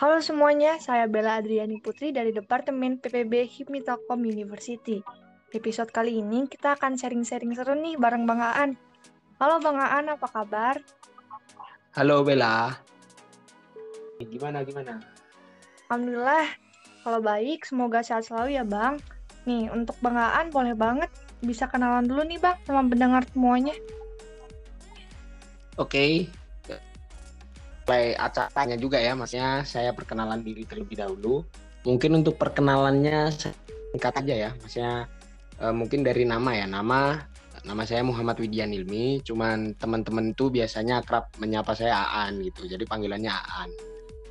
Halo semuanya, saya Bella Adriani Putri dari Departemen PPB HIPMI Telkom University. Episode kali ini kita akan sharing-sharing seru nih bareng Bang Aan. Halo Bang Aan, apa kabar? Halo Bella. Gimana gimana? Alhamdulillah, kalau baik semoga sehat selalu ya Bang. Nih, untuk Bang Aan boleh banget bisa kenalan dulu nih Bang sama pendengar semuanya. Oke. Mulai acaranya juga ya, maksudnya saya perkenalan diri terlebih dahulu. Mungkin untuk perkenalannya singkat aja ya, maksudnya eh, mungkin dari nama ya, nama nama saya Muhammad Widian Ilmi, cuman teman-teman tuh biasanya akrab menyapa saya Aan gitu, jadi panggilannya Aan.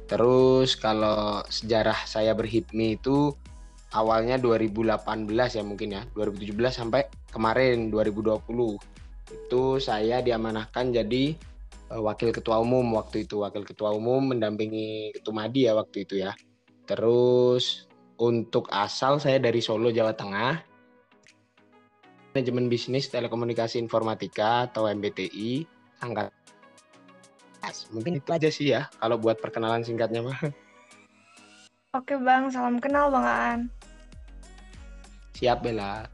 Terus kalau sejarah saya berhipmi itu awalnya 2018 ya mungkin ya, 2017 sampai kemarin 2020 itu saya diamanahkan jadi wakil ketua umum waktu itu. Wakil ketua umum mendampingi Ketumadi ya waktu itu ya. Terus untuk asal saya dari Solo Jawa Tengah. Manajemen bisnis telekomunikasi informatika atau MBTI angkat. Mungkin itu aja sih ya kalau buat perkenalan singkatnya mah Oke Bang, salam kenal Bang Aan. siap Bella.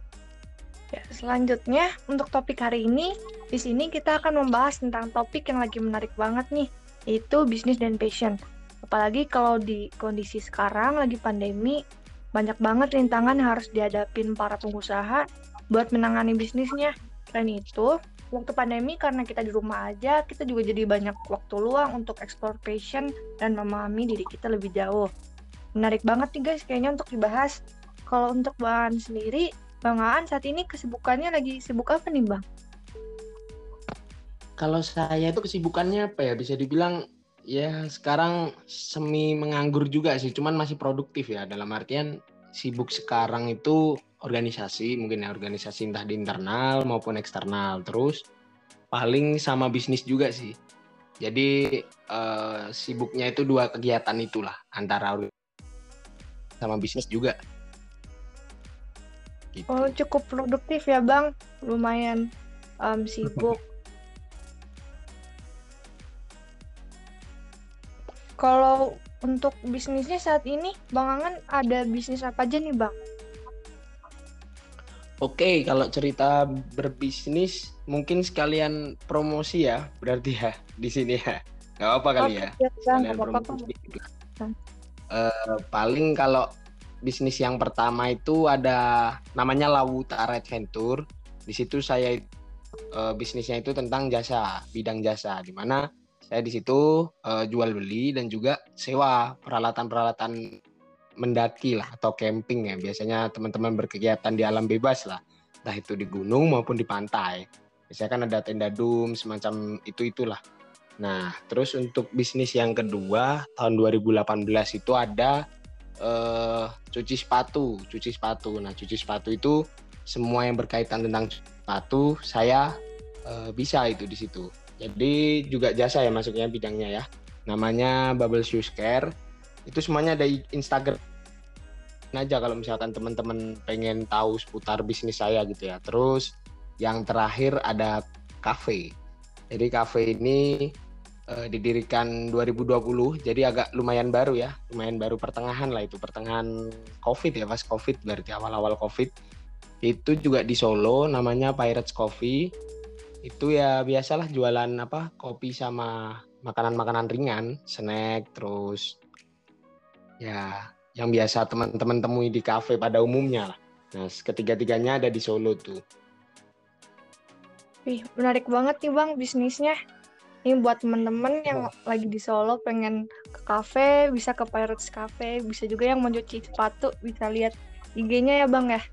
Ya, selanjutnya untuk topik hari ini, di sini kita akan membahas tentang topik yang lagi menarik banget nih, yaitu bisnis dan passion. Apalagi kalau di kondisi sekarang lagi pandemi, banyak banget rintangan yang harus dihadapin para pengusaha buat menangani bisnisnya. Selain itu, waktu pandemi karena kita di rumah aja, kita juga jadi banyak waktu luang untuk explore passion dan memahami diri kita lebih jauh. Menarik banget nih guys, kayaknya untuk dibahas. Kalau untuk bahan sendiri, Bang Aan saat ini kesibukannya lagi sibuk apa nih Bang? Kalau saya itu kesibukannya apa ya? Bisa dibilang ya sekarang semi menganggur juga sih, cuman masih produktif ya. Dalam artian sibuk sekarang itu organisasi, mungkin ya organisasi entah di internal maupun eksternal. Terus paling sama bisnis juga sih. Jadi eh, sibuknya itu dua kegiatan itulah antara sama bisnis juga. Gitu. Oh cukup produktif ya Bang, lumayan um, sibuk. Kalau untuk bisnisnya saat ini, Bang Angan ada bisnis apa aja nih Bang? Oke, kalau cerita berbisnis mungkin sekalian promosi ya, berarti ya di sini ya. Gak apa kali ya. Oke, Sekalian apa-apa. promosi sedikit. Hmm. Eh, paling kalau bisnis yang pertama itu ada namanya Lawutar Adventure. Di situ saya eh, bisnisnya itu tentang jasa, bidang jasa, di mana saya di situ eh, jual beli dan juga sewa peralatan-peralatan mendaki lah atau camping ya. Biasanya teman-teman berkegiatan di alam bebas lah, entah itu di gunung maupun di pantai. Biasanya kan ada tenda dum semacam itu itulah. Nah, terus untuk bisnis yang kedua tahun 2018 itu ada eh, cuci sepatu, cuci sepatu. Nah, cuci sepatu itu semua yang berkaitan tentang sepatu saya eh, bisa itu di situ. Jadi juga jasa ya masuknya bidangnya ya. Namanya Bubble Shoes Care. Itu semuanya ada Instagram aja kalau misalkan teman-teman pengen tahu seputar bisnis saya gitu ya. Terus yang terakhir ada cafe. Jadi cafe ini eh, didirikan 2020, jadi agak lumayan baru ya, lumayan baru pertengahan lah itu, pertengahan COVID ya, pas COVID berarti awal-awal COVID. Itu juga di Solo, namanya Pirates Coffee. Itu ya biasalah jualan apa, kopi sama makanan-makanan ringan, snack, terus ya yang biasa teman-teman temui di kafe pada umumnya lah. Nah, ketiga-tiganya ada di Solo tuh. Wih, menarik banget nih Bang bisnisnya. Ini buat temen-temen yang lagi di Solo pengen ke kafe, bisa ke Pirates Cafe, bisa juga yang mau cuci sepatu, bisa lihat IG-nya ya Bang ya.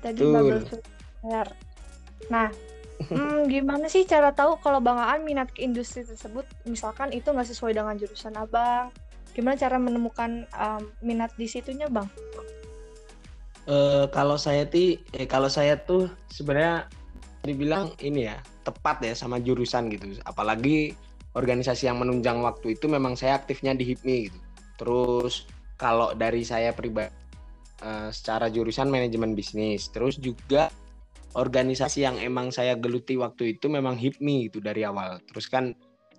Tadi. Bubble. Nah, hmm, gimana sih cara tahu kalau Bang Aan minat ke industri tersebut? Misalkan itu nggak sesuai dengan jurusan Abang. Gimana cara menemukan um, minat di situnya Bang? Eh, kalau saya ti, eh, kalau saya tuh sebenarnya dibilang ini ya tepat ya sama jurusan gitu. Apalagi organisasi yang menunjang waktu itu memang saya aktifnya di HIPMI gitu. Terus kalau dari saya pribadi eh, secara jurusan manajemen bisnis, terus juga organisasi yang emang saya geluti waktu itu memang HIPMI gitu dari awal. Terus kan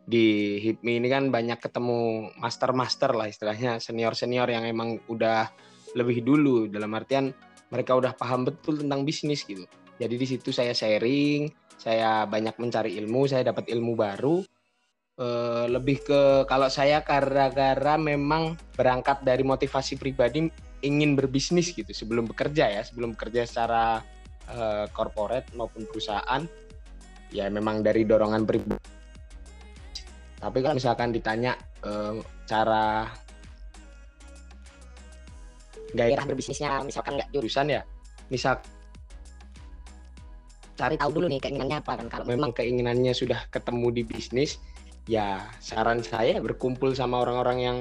di HIPMI ini kan banyak ketemu master-master lah istilahnya senior-senior yang emang udah lebih dulu dalam artian mereka udah paham betul tentang bisnis gitu. Jadi di situ saya sharing, saya banyak mencari ilmu, saya dapat ilmu baru. E, lebih ke kalau saya gara-gara memang berangkat dari motivasi pribadi ingin berbisnis gitu sebelum bekerja ya, sebelum bekerja secara e, corporate maupun perusahaan ya memang dari dorongan pribadi. Tapi kalau misalkan ditanya uh, cara gairah berbisnisnya misalkan nggak jurusan ya misal cari tahu dulu nih keinginannya apa kan kalau memang keinginannya sudah ketemu di bisnis ya saran saya berkumpul sama orang-orang yang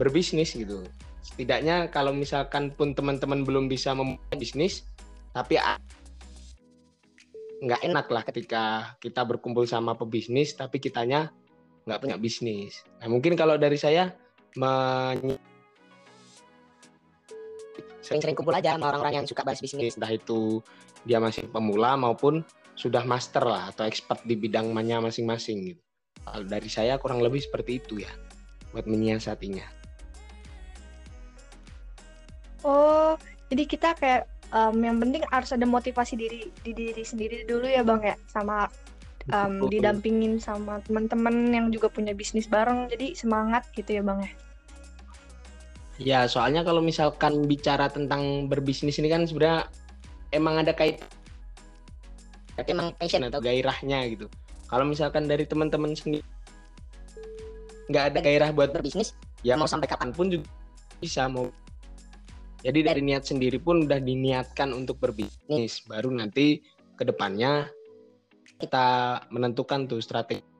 berbisnis gitu. Setidaknya kalau misalkan pun teman-teman belum bisa memulai bisnis tapi nggak enak lah ketika kita berkumpul sama pebisnis tapi kitanya nggak punya bisnis. Nah mungkin kalau dari saya sering-sering kumpul aja sama orang-orang yang suka bahas bisnis, entah itu dia masih pemula maupun sudah master lah atau expert di bidangnya masing-masing gitu. Kalau dari saya kurang lebih seperti itu ya buat menyiasatinya. Oh, jadi kita kayak um, yang penting harus ada motivasi diri di diri sendiri dulu ya bang ya. Sama um, didampingin sama teman-teman yang juga punya bisnis bareng. Jadi semangat gitu ya bang ya. Ya soalnya kalau misalkan bicara tentang berbisnis ini kan sebenarnya emang ada kait tapi emang passion atau gairahnya gitu. Kalau misalkan dari teman-teman sendiri nggak ada gairah buat berbisnis ya mau sampai kapan pun juga bisa mau jadi dari niat sendiri pun udah diniatkan untuk berbisnis baru nanti ke depannya kita menentukan tuh strategi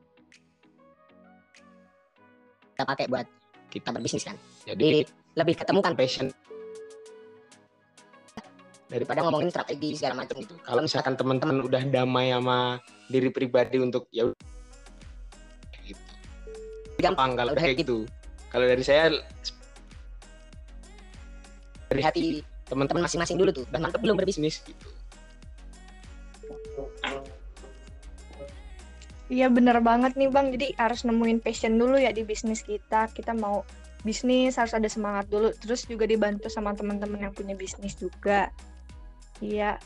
kita pakai buat kita berbisnis kan. Jadi, lebih ketemukan passion daripada ngomongin strategi segala macam itu. Kalau misalkan teman-teman udah damai sama diri pribadi untuk ya gitu. Gampang kalau udah kayak gitu. Kalau dari saya dari hati teman-teman masing-masing dulu tuh, dan mantap belum berbisnis gitu. Iya bener banget nih Bang, jadi harus nemuin passion dulu ya di bisnis kita. Kita mau bisnis harus ada semangat dulu, terus juga dibantu sama teman-teman yang punya bisnis juga. Iya.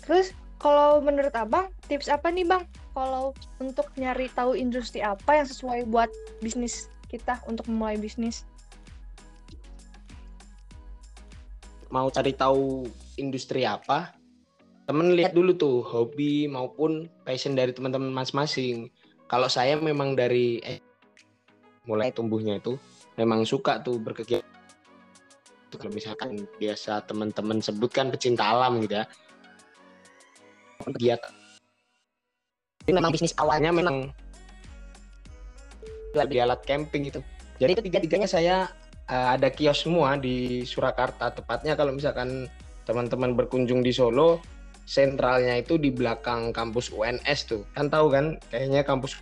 Terus kalau menurut Abang, tips apa nih Bang? Kalau untuk nyari tahu industri apa yang sesuai buat bisnis kita untuk memulai bisnis? Mau cari tahu industri apa? temen lihat dulu tuh hobi maupun passion dari teman-teman masing-masing. Kalau saya memang dari eh, mulai tumbuhnya itu memang suka tuh berkegiatan. Kalau misalkan biasa teman-teman sebutkan pecinta alam gitu ya. Kegiatan. Ini memang bisnis awalnya memang jual beli alat camping itu. Jadi itu tiga-tiganya saya uh, ada kios semua di Surakarta. Tepatnya kalau misalkan teman-teman berkunjung di Solo, sentralnya itu di belakang kampus UNS tuh. Kan tahu kan kayaknya kampus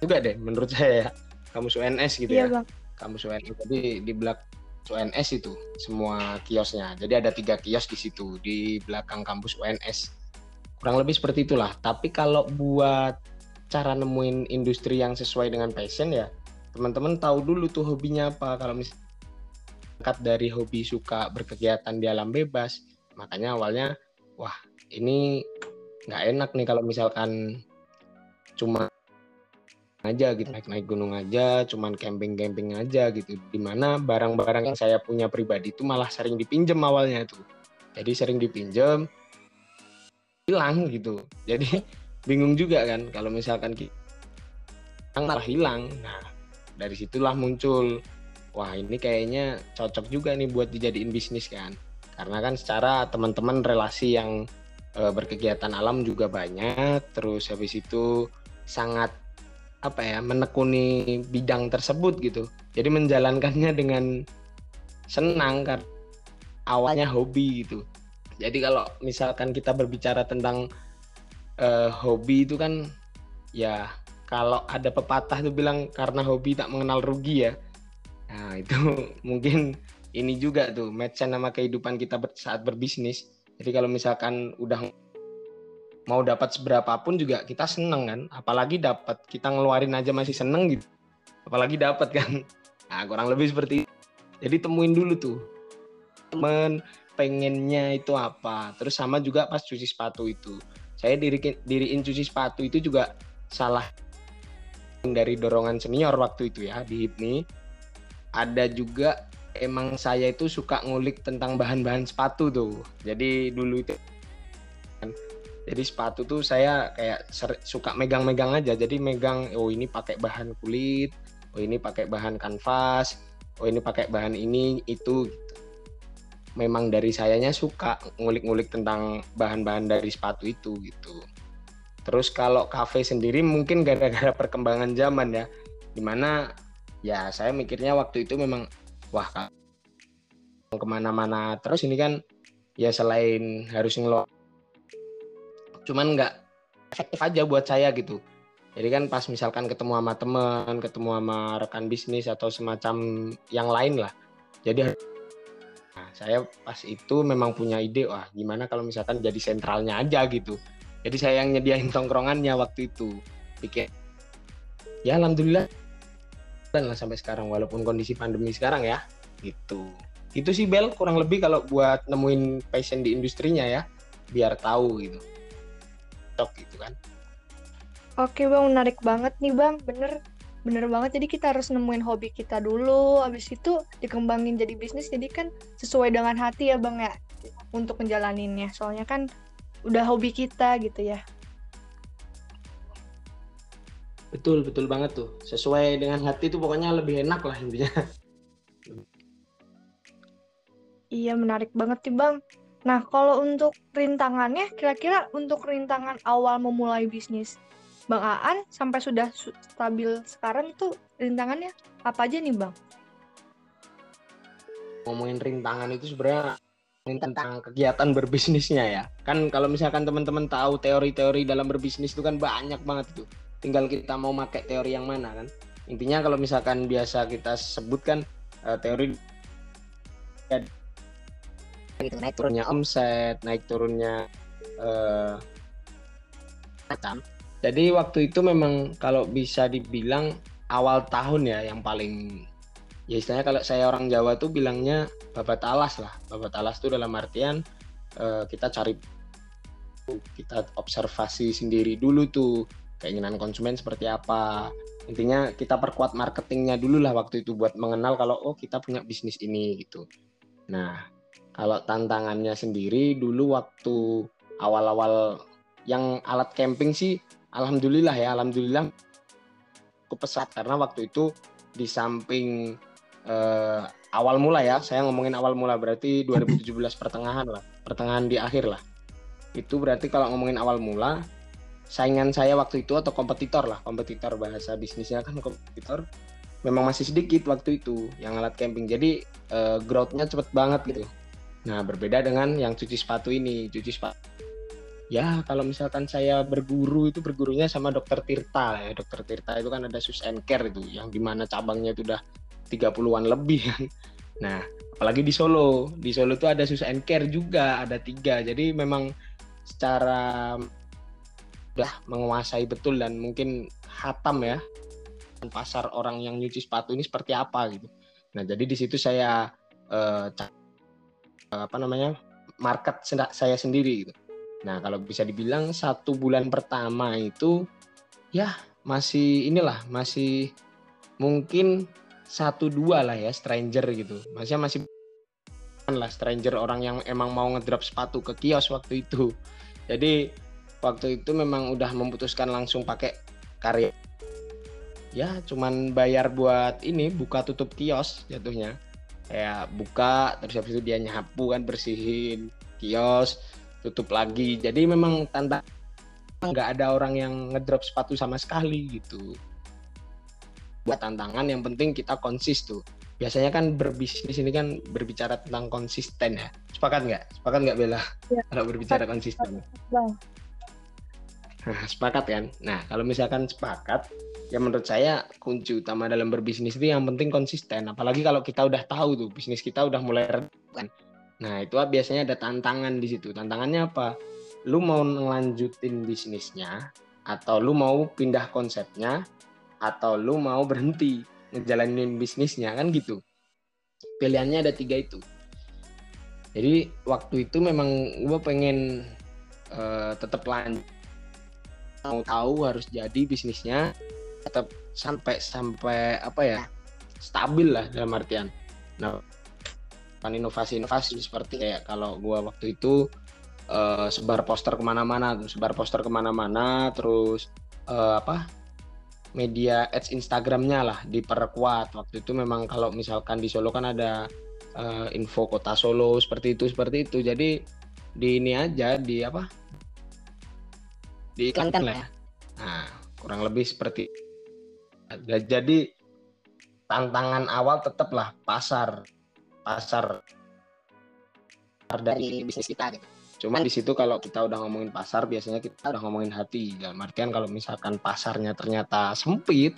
juga deh menurut saya ya. Kampus UNS gitu iya, ya. Bang. Kampus UNS. Jadi di belakang UNS itu semua kiosnya. Jadi ada tiga kios di situ di belakang kampus UNS. Kurang lebih seperti itulah. Tapi kalau buat cara nemuin industri yang sesuai dengan passion ya teman-teman tahu dulu tuh hobinya apa. Kalau misalnya dari hobi suka berkegiatan di alam bebas, makanya awalnya wah ini nggak enak nih kalau misalkan cuma aja gitu naik naik gunung aja cuman camping camping aja gitu. Di mana barang-barang yang saya punya pribadi itu malah sering dipinjem awalnya itu jadi sering dipinjem hilang gitu. Jadi bingung juga kan kalau misalkan kita malah hilang. Nah dari situlah muncul wah ini kayaknya cocok juga nih buat dijadiin bisnis kan? Karena kan secara teman-teman relasi yang e, berkegiatan alam juga banyak terus habis itu sangat apa ya menekuni bidang tersebut gitu. Jadi menjalankannya dengan senang kan awalnya hobi gitu. Jadi kalau misalkan kita berbicara tentang e, hobi itu kan ya kalau ada pepatah tuh bilang karena hobi tak mengenal rugi ya. Nah itu mungkin ini juga tuh match sama kehidupan kita saat berbisnis. Jadi kalau misalkan udah mau dapat seberapa pun juga kita seneng kan. Apalagi dapat kita ngeluarin aja masih seneng gitu. Apalagi dapat kan. Nah kurang lebih seperti itu. jadi temuin dulu tuh temen pengennya itu apa. Terus sama juga pas cuci sepatu itu. Saya diri diriin cuci sepatu itu juga salah dari dorongan senior waktu itu ya di HIPMI. Ada juga emang saya itu suka ngulik tentang bahan-bahan sepatu tuh. Jadi dulu itu jadi sepatu tuh saya kayak suka megang-megang aja. Jadi megang oh ini pakai bahan kulit oh ini pakai bahan kanvas oh ini pakai bahan ini itu gitu. memang dari sayanya suka ngulik-ngulik tentang bahan-bahan dari sepatu itu gitu terus kalau kafe sendiri mungkin gara-gara perkembangan zaman ya. Di mana ya saya mikirnya waktu itu memang wah ke mana-mana terus ini kan ya selain harus ngelola cuman nggak efektif aja buat saya gitu. Jadi kan pas misalkan ketemu sama teman ketemu sama rekan bisnis atau semacam yang lain lah. Jadi nah, saya pas itu memang punya ide wah gimana kalau misalkan jadi sentralnya aja gitu jadi saya yang nyediain tongkrongannya waktu itu. Pikir ya alhamdulillah. Dan lah sampai sekarang walaupun kondisi pandemi sekarang ya gitu. Itu sih Bel kurang lebih kalau buat nemuin passion di industrinya ya biar tahu gitu. Cocok gitu kan. Oke bang menarik banget nih bang. Bener bener banget. Jadi kita harus nemuin hobi kita dulu. Habis itu dikembangin jadi bisnis. Jadi kan sesuai dengan hati ya bang ya untuk menjalaninnya. Soalnya kan udah hobi kita gitu ya. Betul betul banget tuh. Sesuai dengan hati itu pokoknya lebih enak lah intinya. Iya menarik banget sih bang. Nah, kalau untuk rintangannya, kira-kira untuk rintangan awal memulai bisnis Bang Aan sampai sudah stabil sekarang itu rintangannya apa aja nih Bang? Ngomongin rintangan itu sebenarnya tentang kegiatan berbisnisnya ya. Kan kalau misalkan teman-teman tahu teori-teori dalam berbisnis itu kan banyak banget tuh. Tinggal kita mau pakai teori yang mana kan. Intinya kalau misalkan biasa kita sebutkan uh, teori gitu naik turunnya omset naik turunnya uh, macam jadi waktu itu memang kalau bisa dibilang awal tahun ya yang paling ya istilahnya kalau saya orang Jawa tuh bilangnya babat alas lah. Babat alas tuh dalam artian uh, kita cari kita observasi sendiri dulu tuh keinginan konsumen seperti apa. Intinya kita perkuat marketingnya dulu lah waktu itu buat mengenal kalau oh kita punya bisnis ini gitu. Nah kalau tantangannya sendiri dulu waktu awal-awal yang alat camping sih alhamdulillah ya alhamdulillah cukup pesat. Karena waktu itu di samping eh, awal mula ya saya ngomongin awal mula berarti 2017 pertengahan lah pertengahan di akhir lah itu berarti kalau ngomongin awal mula saingan saya waktu itu atau kompetitor lah kompetitor bahasa bisnisnya kan kompetitor memang masih sedikit waktu itu yang alat camping jadi uh, growth-nya cepet banget gitu Nah, berbeda dengan yang cuci sepatu ini. Cuci sepatu. Ya, kalau misalkan saya berguru itu bergurunya sama dokter Tirta ya. Dokter Tirta itu kan ada sus and care itu yang di mana cabangnya itu udah 30-an lebih kan. Nah, apalagi di Solo. Di Solo itu ada sus and care juga, ada tiga. Jadi memang secara udah menguasai betul dan mungkin hatam ya pasar orang yang nyuci sepatu ini seperti apa gitu. Nah, jadi di situ saya uh, apa namanya market saya sendiri gitu. Nah kalau bisa dibilang satu bulan pertama itu ya masih inilah masih mungkin satu dua lah ya stranger gitu. Masih masih lah stranger orang yang emang mau ngedrop sepatu ke kios waktu itu. Jadi waktu itu memang udah memutuskan langsung pakai karya. Ya cuman bayar buat ini buka tutup kios jatuhnya kayak buka terus habis itu dia nyapu kan bersihin kios tutup lagi jadi memang tanda nggak ada orang yang ngedrop sepatu sama sekali gitu buat tantangan yang penting kita konsis tuh. Biasanya kan berbisnis ini kan berbicara tentang konsisten ya. Sepakat nggak? Sepakat nggak Bella? Ya. kalau berbicara konsisten. Bang. Nah, sepakat kan? Nah kalau misalkan sepakat ya menurut saya kunci utama dalam berbisnis itu yang penting konsisten. Apalagi kalau kita udah tahu tuh bisnis kita udah mulai kan. Nah itu biasanya ada tantangan di situ. Tantangannya apa? Lu mau ngelanjutin bisnisnya atau lu mau pindah konsepnya atau lu mau berhenti ngejalanin bisnisnya kan gitu. Pilihannya ada tiga itu. Jadi waktu itu memang gue pengen uh, tetap lanjut. Mau tahu harus jadi bisnisnya tetap sampai sampai apa ya stabil lah dalam artian. Nah kan inovasi-inovasi seperti kayak kalau gue waktu itu uh, sebar poster ke mana-mana sebar poster ke mana-mana terus uh, apa media ads Instagramnya lah diperkuat. Waktu itu memang kalau misalkan di Solo kan ada uh, info kota Solo seperti itu seperti itu. Jadi di ini aja di apa? Diiklankan lah. ya. Nah kurang lebih seperti jadi tantangan awal tetaplah pasar pasar dari bisnis kita gitu Cuma di situ kalau kita udah ngomongin pasar, biasanya kita udah ngomongin hati. Dalam artian kalau misalkan pasarnya ternyata sempit,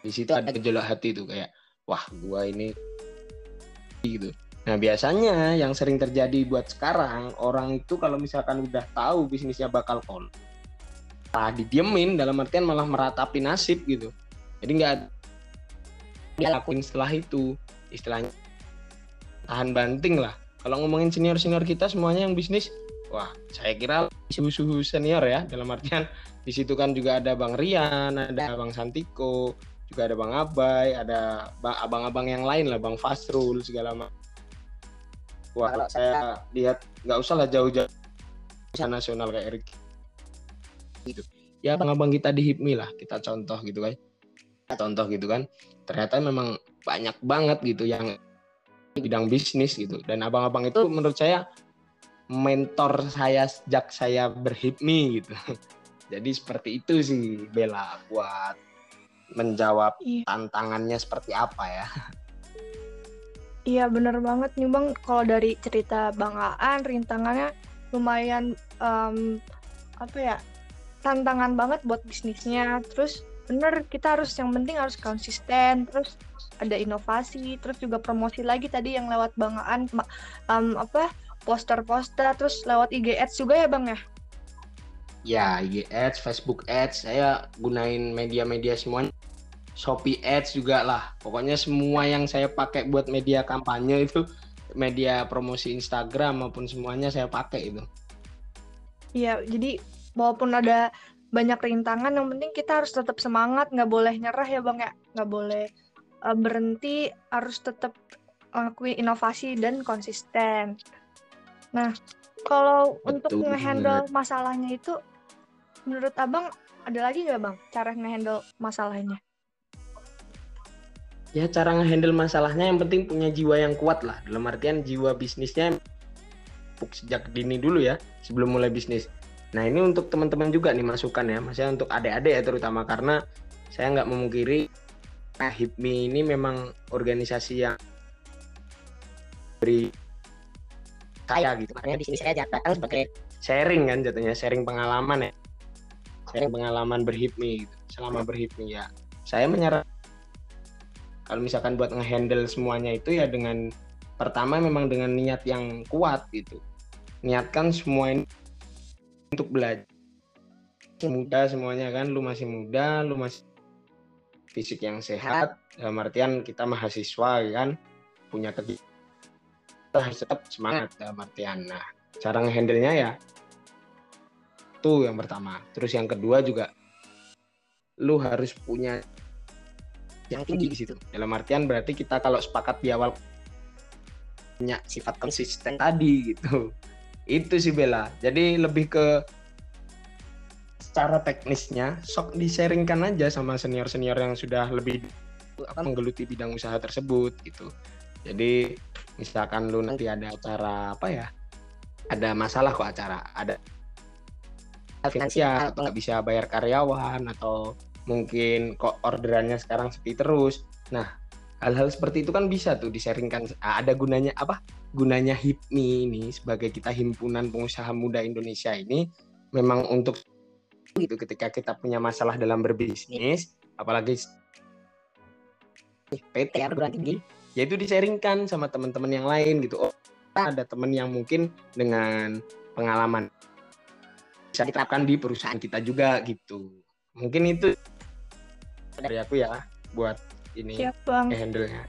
di situ ada gejolak hati tuh kayak, wah gua ini gitu. Nah biasanya yang sering terjadi buat sekarang orang itu kalau misalkan udah tahu bisnisnya bakal kol, ah didiemin dalam artian malah meratapi nasib gitu. Jadi nggak dia lakuin setelah itu istilahnya tahan banting lah kalau ngomongin senior-senior kita semuanya yang bisnis, wah saya kira suhu-suhu senior ya dalam artian di situ kan juga ada Bang Rian, ada Bang Santiko, juga ada Bang Abai, ada abang-abang yang lain lah Bang Fasrul segala macam. Wah, kalau saya lihat nggak usah lah jauh-jauh nasional kayak Erik. Gitu. Ya abang-abang kita di HIPMI lah, kita contoh gitu kan. Contoh gitu kan. Ternyata memang banyak banget gitu yang bidang bisnis gitu. Dan abang-abang itu menurut saya mentor saya sejak saya berhipmi gitu. Jadi seperti itu sih Bella buat menjawab iya. tantangannya seperti apa ya. Iya bener banget nih bang. Kalau dari cerita bang Aan rintangannya lumayan um, apa ya tantangan banget buat bisnisnya. Terus bener kita harus yang penting harus konsisten. Terus ada inovasi terus juga promosi lagi tadi yang lewat bangaan um, apa poster-poster terus lewat IG Ads juga ya bang ya? Ya IG Ads Facebook Ads saya gunain media-media semuanya Shopee Ads juga lah. Pokoknya semua yang saya pakai buat media kampanye itu media promosi Instagram maupun semuanya saya pakai itu. Iya jadi walaupun ada banyak rintangan yang penting kita harus tetap semangat nggak boleh nyerah ya bang ya? Nggak boleh uh, berhenti harus tetap lakuin inovasi dan konsisten. Nah, kalau Betul, untuk ngehandle masalahnya itu, menurut abang ada lagi nggak bang cara ngehandle masalahnya? Ya cara ngehandle masalahnya yang penting punya jiwa yang kuat lah. Dalam artian jiwa bisnisnya sejak dini dulu ya sebelum mulai bisnis. Nah ini untuk teman-teman juga nih masukan ya, maksudnya untuk adik-adik ya terutama karena saya nggak memungkiri Nah, HIPMI ini memang organisasi yang beri kaya gitu. Makanya di sini saya datang sebagai sharing kan jatuhnya, sharing pengalaman ya. Sharing pengalaman berhipmi gitu. Selama berhipmi ya. Saya menyarankan kalau misalkan buat ngehandle semuanya itu ya dengan pertama memang dengan niat yang kuat gitu. Niatkan semua ini untuk belajar. Muda semuanya kan, lu masih muda, lu masih fisik yang sehat dalam artian kita mahasiswa kan? Punya kegiatan harus tetap semangat dalam artian. Nah cara ngehandle-nya ya itu yang pertama. Terus yang kedua juga lu harus punya yang tinggi di situ. Dalam artian berarti kita kalau sepakat di awal punya sifat konsisten tadi gitu. Itu sih Bella. Jadi lebih ke secara teknisnya sok disaringkan aja sama senior-senior yang sudah lebih apa menggeluti bidang usaha tersebut gitu. Jadi misalkan lu nanti ada acara apa ya? Ada masalah kok acara, ada finansial atau nggak bisa bayar karyawan atau mungkin kok orderannya sekarang sepi terus. Nah, hal-hal seperti itu kan bisa tuh disaringkan. Ada gunanya apa? Gunanya HIPMI ini sebagai kita himpunan pengusaha muda Indonesia ini memang untuk gitu ketika kita punya masalah dalam berbisnis apalagi PT perguruan tinggi ya itu disaringkan sama teman-teman yang lain gitu oh ada teman yang mungkin dengan pengalaman bisa diterapkan di perusahaan kita juga gitu. Mungkin itu dari aku ya buat ini Siap bang. handle-nya.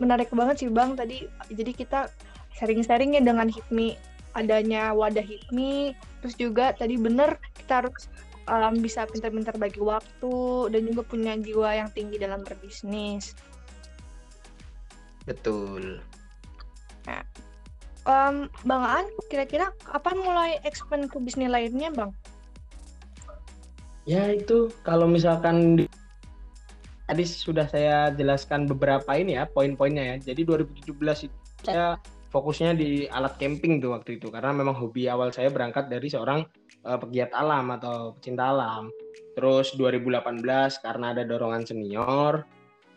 Menarik banget sih bang tadi. Jadi kita sharing-sharing ya dengan HIPMI adanya wadah HIPMI. Terus juga tadi bener kita harus um, bisa pintar-pintar bagi waktu dan juga punya jiwa yang tinggi dalam berbisnis. Betul. Um, bang Aan, kira-kira kapan mulai expand ke bisnis lainnya bang? Ya itu kalau misalkan di- tadi sudah saya jelaskan beberapa ini ya poin-poinnya ya. Jadi 2017 itu saya fokusnya di alat camping tuh waktu itu karena memang hobi awal saya berangkat dari seorang eh, pegiat alam atau pecinta alam. Terus 2018 karena ada dorongan senior,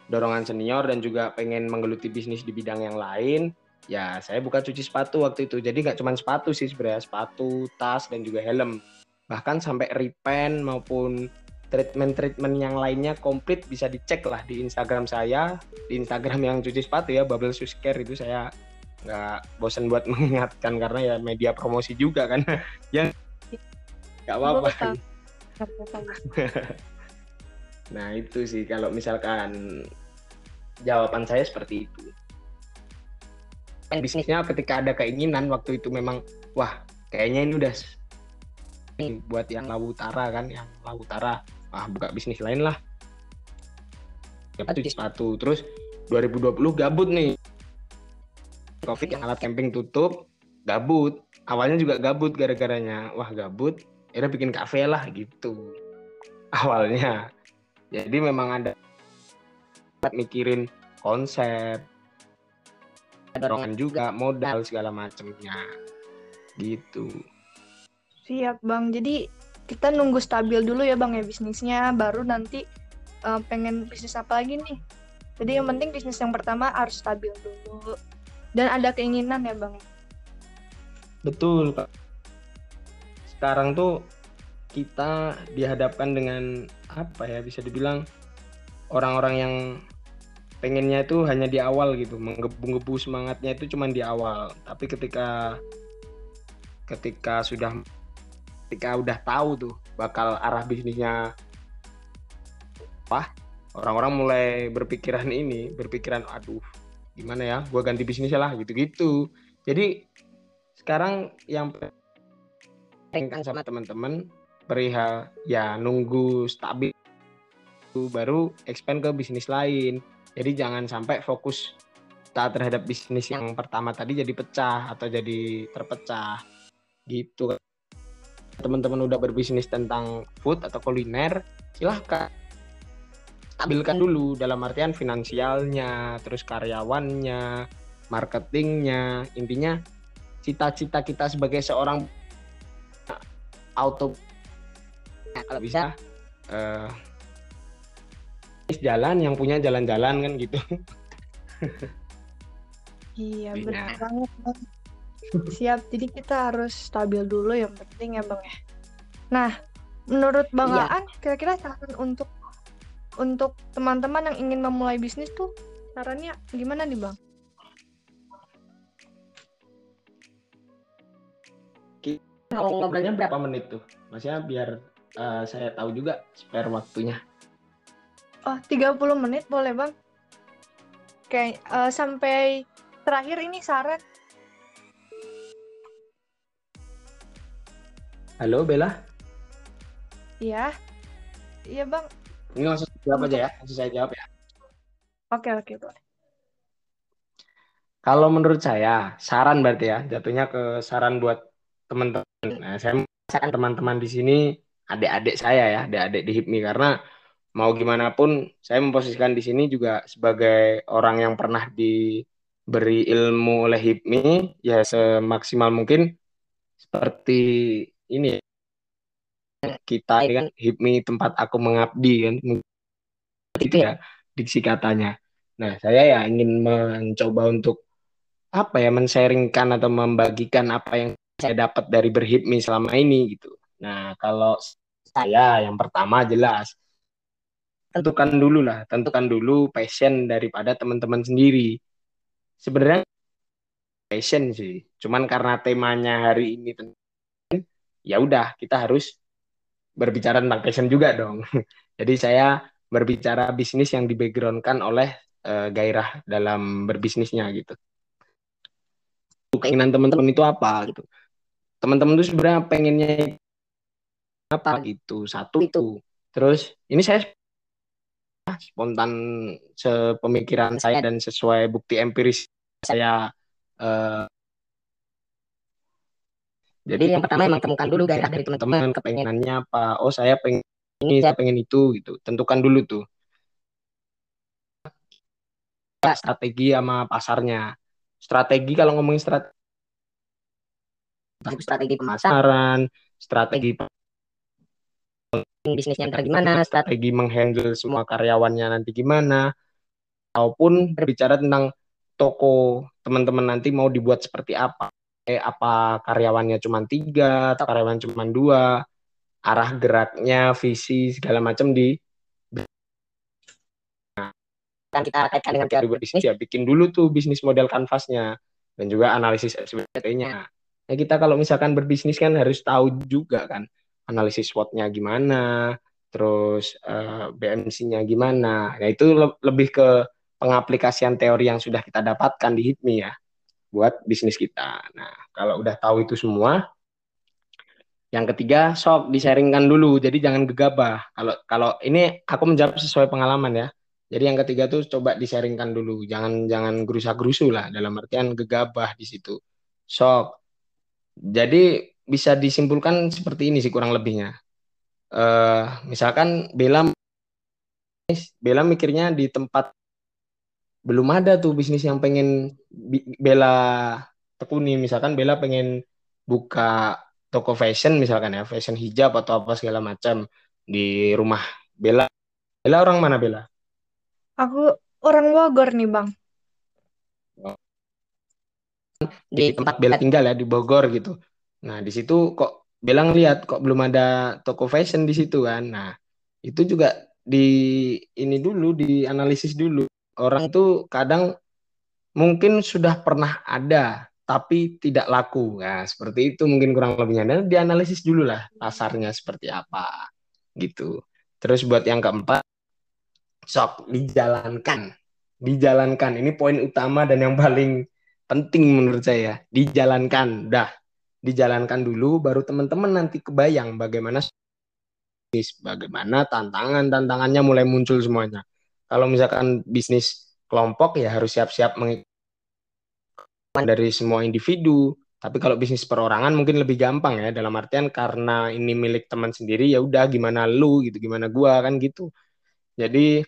dorongan senior dan juga pengen menggeluti bisnis di bidang yang lain, ya saya buka cuci sepatu waktu itu. Jadi nggak cuma sepatu sih sebenarnya, sepatu, tas dan juga helm. Bahkan sampai repaint maupun treatment-treatment yang lainnya komplit bisa dicek lah di Instagram saya, di Instagram yang cuci sepatu ya, Bubble Shoes Care itu saya nggak bosan buat mengingatkan karena ya media promosi juga kan, ya nggak apa-apa. Nah itu sih kalau misalkan jawaban saya seperti itu. Dan bisnisnya ketika ada keinginan waktu itu memang wah kayaknya ini udah ini buat yang Lawu Utara kan, yang Lawu Utara wah buka bisnis lain lah. Cuci sepatu terus 2020 gabut nih. Covid yang alat camping tutup, gabut. Awalnya juga gabut gara-garanya. Wah gabut, akhirnya bikin kafe lah gitu. Awalnya. Jadi memang ada mikirin konsep, dorongan juga, modal segala macamnya. Gitu. Siap bang. Jadi kita nunggu stabil dulu ya bang ya bisnisnya, baru nanti uh, pengen bisnis apa lagi nih. Jadi yang penting bisnis yang pertama harus stabil dulu dan ada keinginan ya bang. Betul, Kak. Sekarang tuh kita dihadapkan dengan apa ya bisa dibilang orang-orang yang pengennya itu hanya di awal gitu, menggebu-gebu semangatnya itu cuma di awal. Tapi ketika ketika sudah ketika udah tahu tuh bakal arah bisnisnya apa, orang-orang mulai berpikiran ini, berpikiran aduh gimana ya, gua ganti bisnis lah gitu-gitu. Jadi sekarang yang pengen sama teman-teman perihal ya nunggu stabil itu baru expand ke bisnis lain. Jadi jangan sampai fokus kita terhadap bisnis yang pertama tadi jadi pecah atau jadi terpecah gitu. Teman-teman udah berbisnis tentang food atau kuliner, silahkan stabilkan dulu dalam artian finansialnya, terus karyawannya, marketingnya, intinya cita-cita kita sebagai seorang auto nah, kalau bisa eh jalan yang punya jalan-jalan kan gitu Iya Iya. benar banget bang. Siap. Jadi kita harus stabil dulu yang penting ya bang ya. Nah, menurut bang Iya. Aan, kira-kira saran untuk untuk teman-teman yang ingin memulai bisnis tuh sarannya gimana nih bang? kalau ngobrolnya berapa menit tuh maksudnya biar eh, saya tahu juga spare waktunya Oh, 30 menit boleh bang? Oke, eh, sampai terakhir ini saran. halo Bella Iya. Iya bang. ini langsung jawab aja ya langsung saya jawab ya Oke oke boleh. Kalau menurut saya, saran berarti ya, jatuhnya ke saran buat teman-teman. Nah, saya merasakan teman-teman di sini adik-adik saya ya, adik-adik di HIPMI karena mau gimana pun saya memposisikan di sini juga sebagai orang yang pernah diberi ilmu oleh HIPMI ya semaksimal mungkin seperti ini ya. kita kan HIPMI tempat aku mengabdi kan itu ya diksi katanya. Nah, saya ya ingin mencoba untuk apa ya men-sharingkan atau membagikan apa yang saya dapat dari berhipmi selama ini gitu. Nah, kalau saya yang pertama jelas tentukan dulu lah, tentukan dulu passion daripada teman-teman sendiri. Sebenarnya passion sih, cuman karena temanya hari ini ya udah kita harus berbicara tentang passion juga dong. Jadi saya berbicara bisnis yang di backgroundkan oleh uh, gairah dalam berbisnisnya gitu. Keinginan teman-teman itu apa gitu. Teman-teman itu sebenarnya pengennya apa itu satu itu. Terus ini saya spontan sepemikiran saya dan sesuai bukti empiris saya uh, jadi yang pertama emang temukan dulu gairah dari teman-teman kepengenannya apa oh saya pengen ini saya pengen itu gitu. Tentukan dulu tuh. Strategi sama pasarnya. Strategi kalau ngomongin strategi strategi pemasaran strategi bisnisnya ntar gimana, strategi menghandle semua karyawannya nanti gimana, ataupun berbicara tentang toko teman-teman nanti mau dibuat seperti apa. Eh, apa karyawannya cuma tiga, atau karyawan cuma dua, arah geraknya, visi, segala macam di dan kita kaitkan dengan teori berbisnis ya bikin dulu tuh bisnis model kanvasnya dan juga analisis SWOT-nya. Nah, kita kalau misalkan berbisnis kan harus tahu juga kan analisis SWOT-nya gimana, terus uh, eh, BMC-nya gimana. Nah, itu le lebih ke pengaplikasian teori yang sudah kita dapatkan di HIPMI ya buat bisnis kita. Nah, kalau udah tahu itu semua, yang ketiga sok disaringkan dulu. Jadi jangan gegabah. Kalau kalau ini aku menjawab sesuai pengalaman ya. Jadi yang ketiga tuh coba disaringkan dulu. Jangan jangan gerusa-gerusu lah dalam artian gegabah di situ. Sok. Jadi bisa disimpulkan seperti ini sih kurang lebihnya. Uh, misalkan Bella Bella mikirnya di tempat belum ada tuh bisnis yang pengen Bella tekuni. Misalkan Bella pengen buka toko fashion misalkan ya, fashion hijab atau apa segala macam di rumah Bella. Bella orang mana Bella? Aku orang Bogor nih bang. Di tempat Bella tinggal ya di Bogor gitu. Nah, di situ kok bilang lihat kok belum ada toko fashion di situ kan. Nah, itu juga di ini dulu dianalisis dulu. Orang tuh kadang mungkin sudah pernah ada tapi tidak laku. Nah, seperti itu mungkin kurang lebihnya. Dan dianalisis dulu lah pasarnya seperti apa gitu. Terus buat yang keempat sok dijalankan. Dijalankan. Ini poin utama dan yang paling penting menurut saya. Dijalankan. Dah dijalankan dulu baru teman-teman nanti kebayang bagaimana bagaimana tantangan tantangannya mulai muncul semuanya kalau misalkan bisnis kelompok ya harus siap-siap dari semua individu tapi kalau bisnis perorangan mungkin lebih gampang ya dalam artian karena ini milik teman sendiri ya udah gimana lu gitu gimana gua kan gitu jadi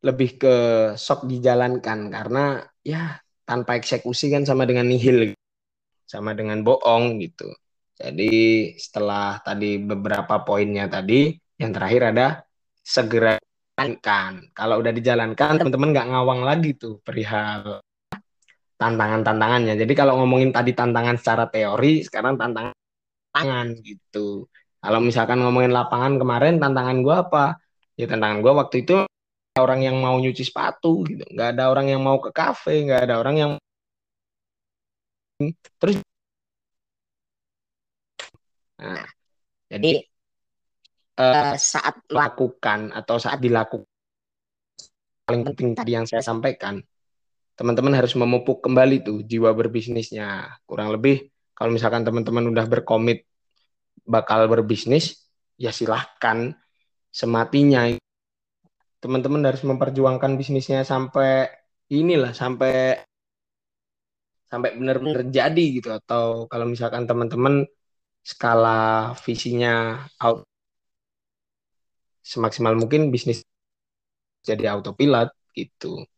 lebih ke sok dijalankan karena ya tanpa eksekusi kan sama dengan nihil sama dengan bohong gitu. Jadi setelah tadi beberapa poinnya tadi, yang terakhir ada segera jalankan. Kalau udah dijalankan, teman-teman nggak ngawang lagi tuh perihal tantangan-tantangannya. Jadi kalau ngomongin tadi tantangan secara teori, sekarang tantangan tantangan gitu. Kalau misalkan ngomongin lapangan kemarin, tantangan gue apa? Ya tantangan gue waktu itu orang yang mau nyuci sepatu gitu, nggak ada orang yang mau ke kafe, nggak ada orang yang terus nah, jadi uh, saat melakukan atau saat dilakukan paling penting tadi yang saya sampaikan teman-teman harus memupuk kembali tuh jiwa berbisnisnya. Kurang lebih kalau misalkan teman-teman udah berkomit bakal berbisnis ya silahkan sematinya. Teman-teman harus memperjuangkan bisnisnya sampai inilah sampai sampai benar-benar jadi gitu. Atau kalau misalkan teman-teman skala visinya out semaksimal mungkin bisnis jadi autopilot gitu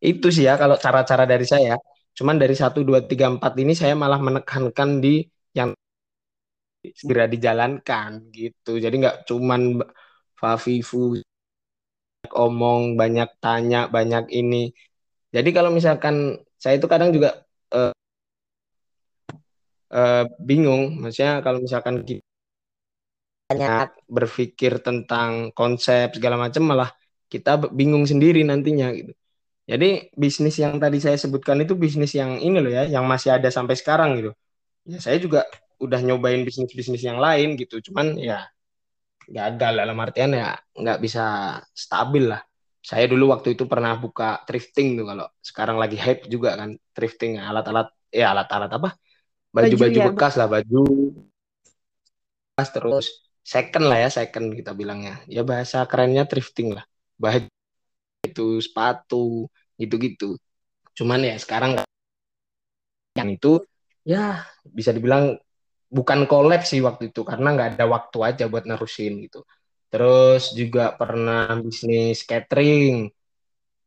itu sih ya kalau cara-cara dari saya cuman dari satu dua tiga empat ini saya malah menekankan di yang segera dijalankan gitu jadi nggak cuman Fafifu omong banyak tanya banyak ini jadi kalau misalkan saya itu kadang juga uh, uh, bingung. Maksudnya kalau misalkan kita banyak berpikir tentang konsep segala macam malah kita bingung sendiri nantinya gitu. Jadi bisnis yang tadi saya sebutkan itu bisnis yang ini loh ya, yang masih ada sampai sekarang gitu. Ya saya juga udah nyobain bisnis-bisnis yang lain gitu. Cuman ya gagal dalam artian ya nggak bisa stabil lah. Saya dulu waktu itu pernah buka thrifting tuh kalau sekarang lagi hype juga kan thrifting alat-alat ya alat-alat apa? Baju-baju ya, bekas lah baju bekas terus. Second lah ya second kita bilangnya. Ya bahasa kerennya thrifting lah. Baju itu sepatu gitu-gitu. Cuman ya sekarang yang itu ya bisa dibilang bukan collab sih waktu itu karena nggak ada waktu aja buat nerusin gitu. Terus juga pernah bisnis catering.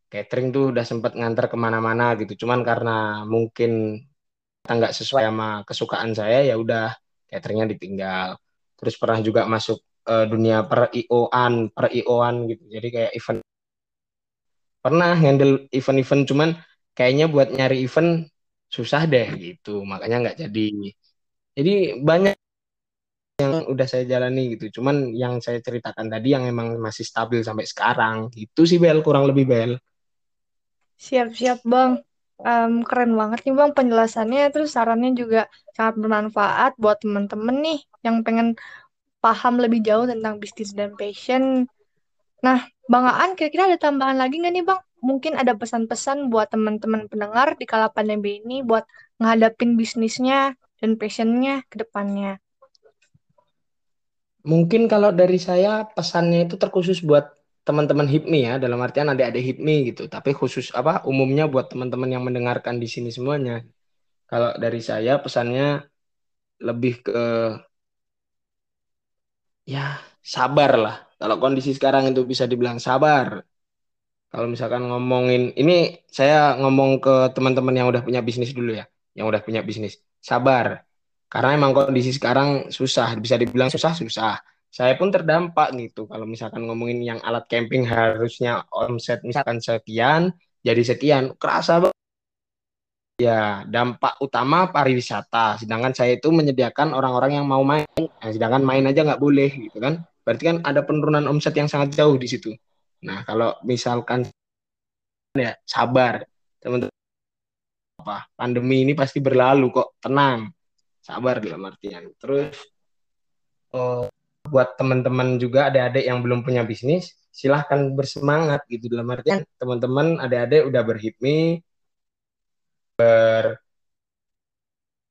Catering tuh udah sempet nganter ke mana-mana gitu. Cuman karena mungkin nggak sesuai sama kesukaan saya ya udah cateringnya ditinggal. Terus pernah juga masuk uh, dunia per IO-an per IO-an gitu. Jadi kayak event pernah handle event-event cuman kayaknya buat nyari event susah deh gitu. Makanya nggak jadi. Jadi banyak yang udah saya jalani gitu. Cuman yang saya ceritakan tadi yang emang masih stabil sampai sekarang itu sih Bel. Kurang lebih Bel. Siap-siap Bang. Um, keren banget nih Bang penjelasannya. Terus sarannya juga sangat bermanfaat buat temen-temen nih yang pengen paham lebih jauh tentang bisnis dan passion. Nah Bang Aan kira-kira ada tambahan lagi nggak nih Bang mungkin ada pesan-pesan buat teman-teman pendengar di kala pandemi ini buat ngadapin bisnisnya dan passionnya ke depannya? Mungkin kalau dari saya pesannya itu terkhusus buat teman-teman HIPMI ya, dalam artian adik-adik HIPMI gitu. Tapi khusus apa umumnya buat teman-teman yang mendengarkan di sini semuanya. Kalau dari saya pesannya lebih ke ya sabar lah. Kalau kondisi sekarang itu bisa dibilang sabar. Kalau misalkan ngomongin ini saya ngomong ke teman-teman yang udah punya bisnis dulu ya, yang udah punya bisnis sabar. Karena emang kondisi sekarang susah, bisa dibilang susah susah. Saya pun terdampak gitu. Kalau misalkan ngomongin yang alat camping harusnya omset misalkan sekian, jadi sekian, kerasa banget. Ya, dampak utama pariwisata. Sedangkan saya itu menyediakan orang-orang yang mau main. Sedangkan main aja nggak boleh gitu kan. Berarti kan ada penurunan omset yang sangat jauh di situ. Nah, kalau misalkan ya sabar, teman-teman apa? Pandemi ini pasti berlalu kok. Tenang. Sabar dalam artian. Terus oh, buat teman-teman juga adik-adik yang belum punya bisnis silahkan bersemangat gitu. Dalam artian teman-teman adik-adik udah berhipmi ber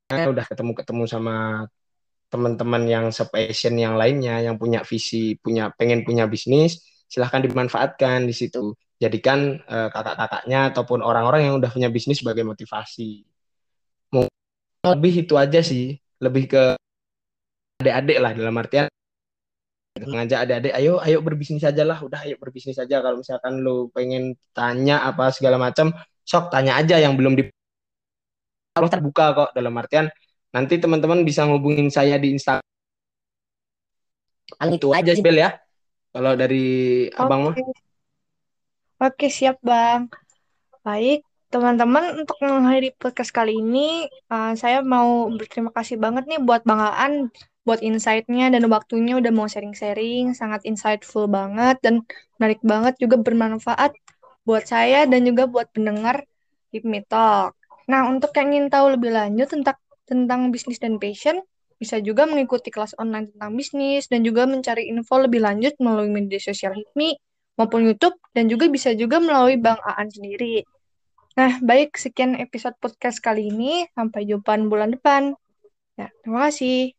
udah ketemu-ketemu sama teman-teman yang sepassion yang lainnya yang punya visi punya pengen punya bisnis silahkan dimanfaatkan di situ. Jadikan uh, kakak-kakaknya ataupun orang-orang yang udah punya bisnis sebagai motivasi. Mungkin lebih itu aja sih, lebih ke adik-adik lah dalam artian ngajak adik-adik ayo ayo berbisnis aja lah udah ayo berbisnis aja. Kalau misalkan lo pengen tanya apa segala macam sok tanya aja yang belum di terbuka kok dalam artian nanti teman-teman bisa ngubungin saya di Instagram itu aja sih Bel ya kalau dari okay. abang mah Oke, siap Bang. Baik, teman-teman, untuk mengakhiri podcast kali ini, uh, saya mau berterima kasih banget nih buat Bang Aan, buat insight-nya dan waktunya udah mau sharing-sharing, sangat insightful banget dan menarik banget juga bermanfaat buat saya dan juga buat pendengar Hipmi Talk. Nah, untuk yang ingin tahu lebih lanjut tentang tentang bisnis dan passion, bisa juga mengikuti kelas online tentang bisnis dan juga mencari info lebih lanjut melalui media sosial Hipmi maupun YouTube dan juga bisa juga melalui Bang Aan sendiri. Nah, baik sekian episode podcast kali ini. Sampai jumpa bulan depan. Ya, terima kasih.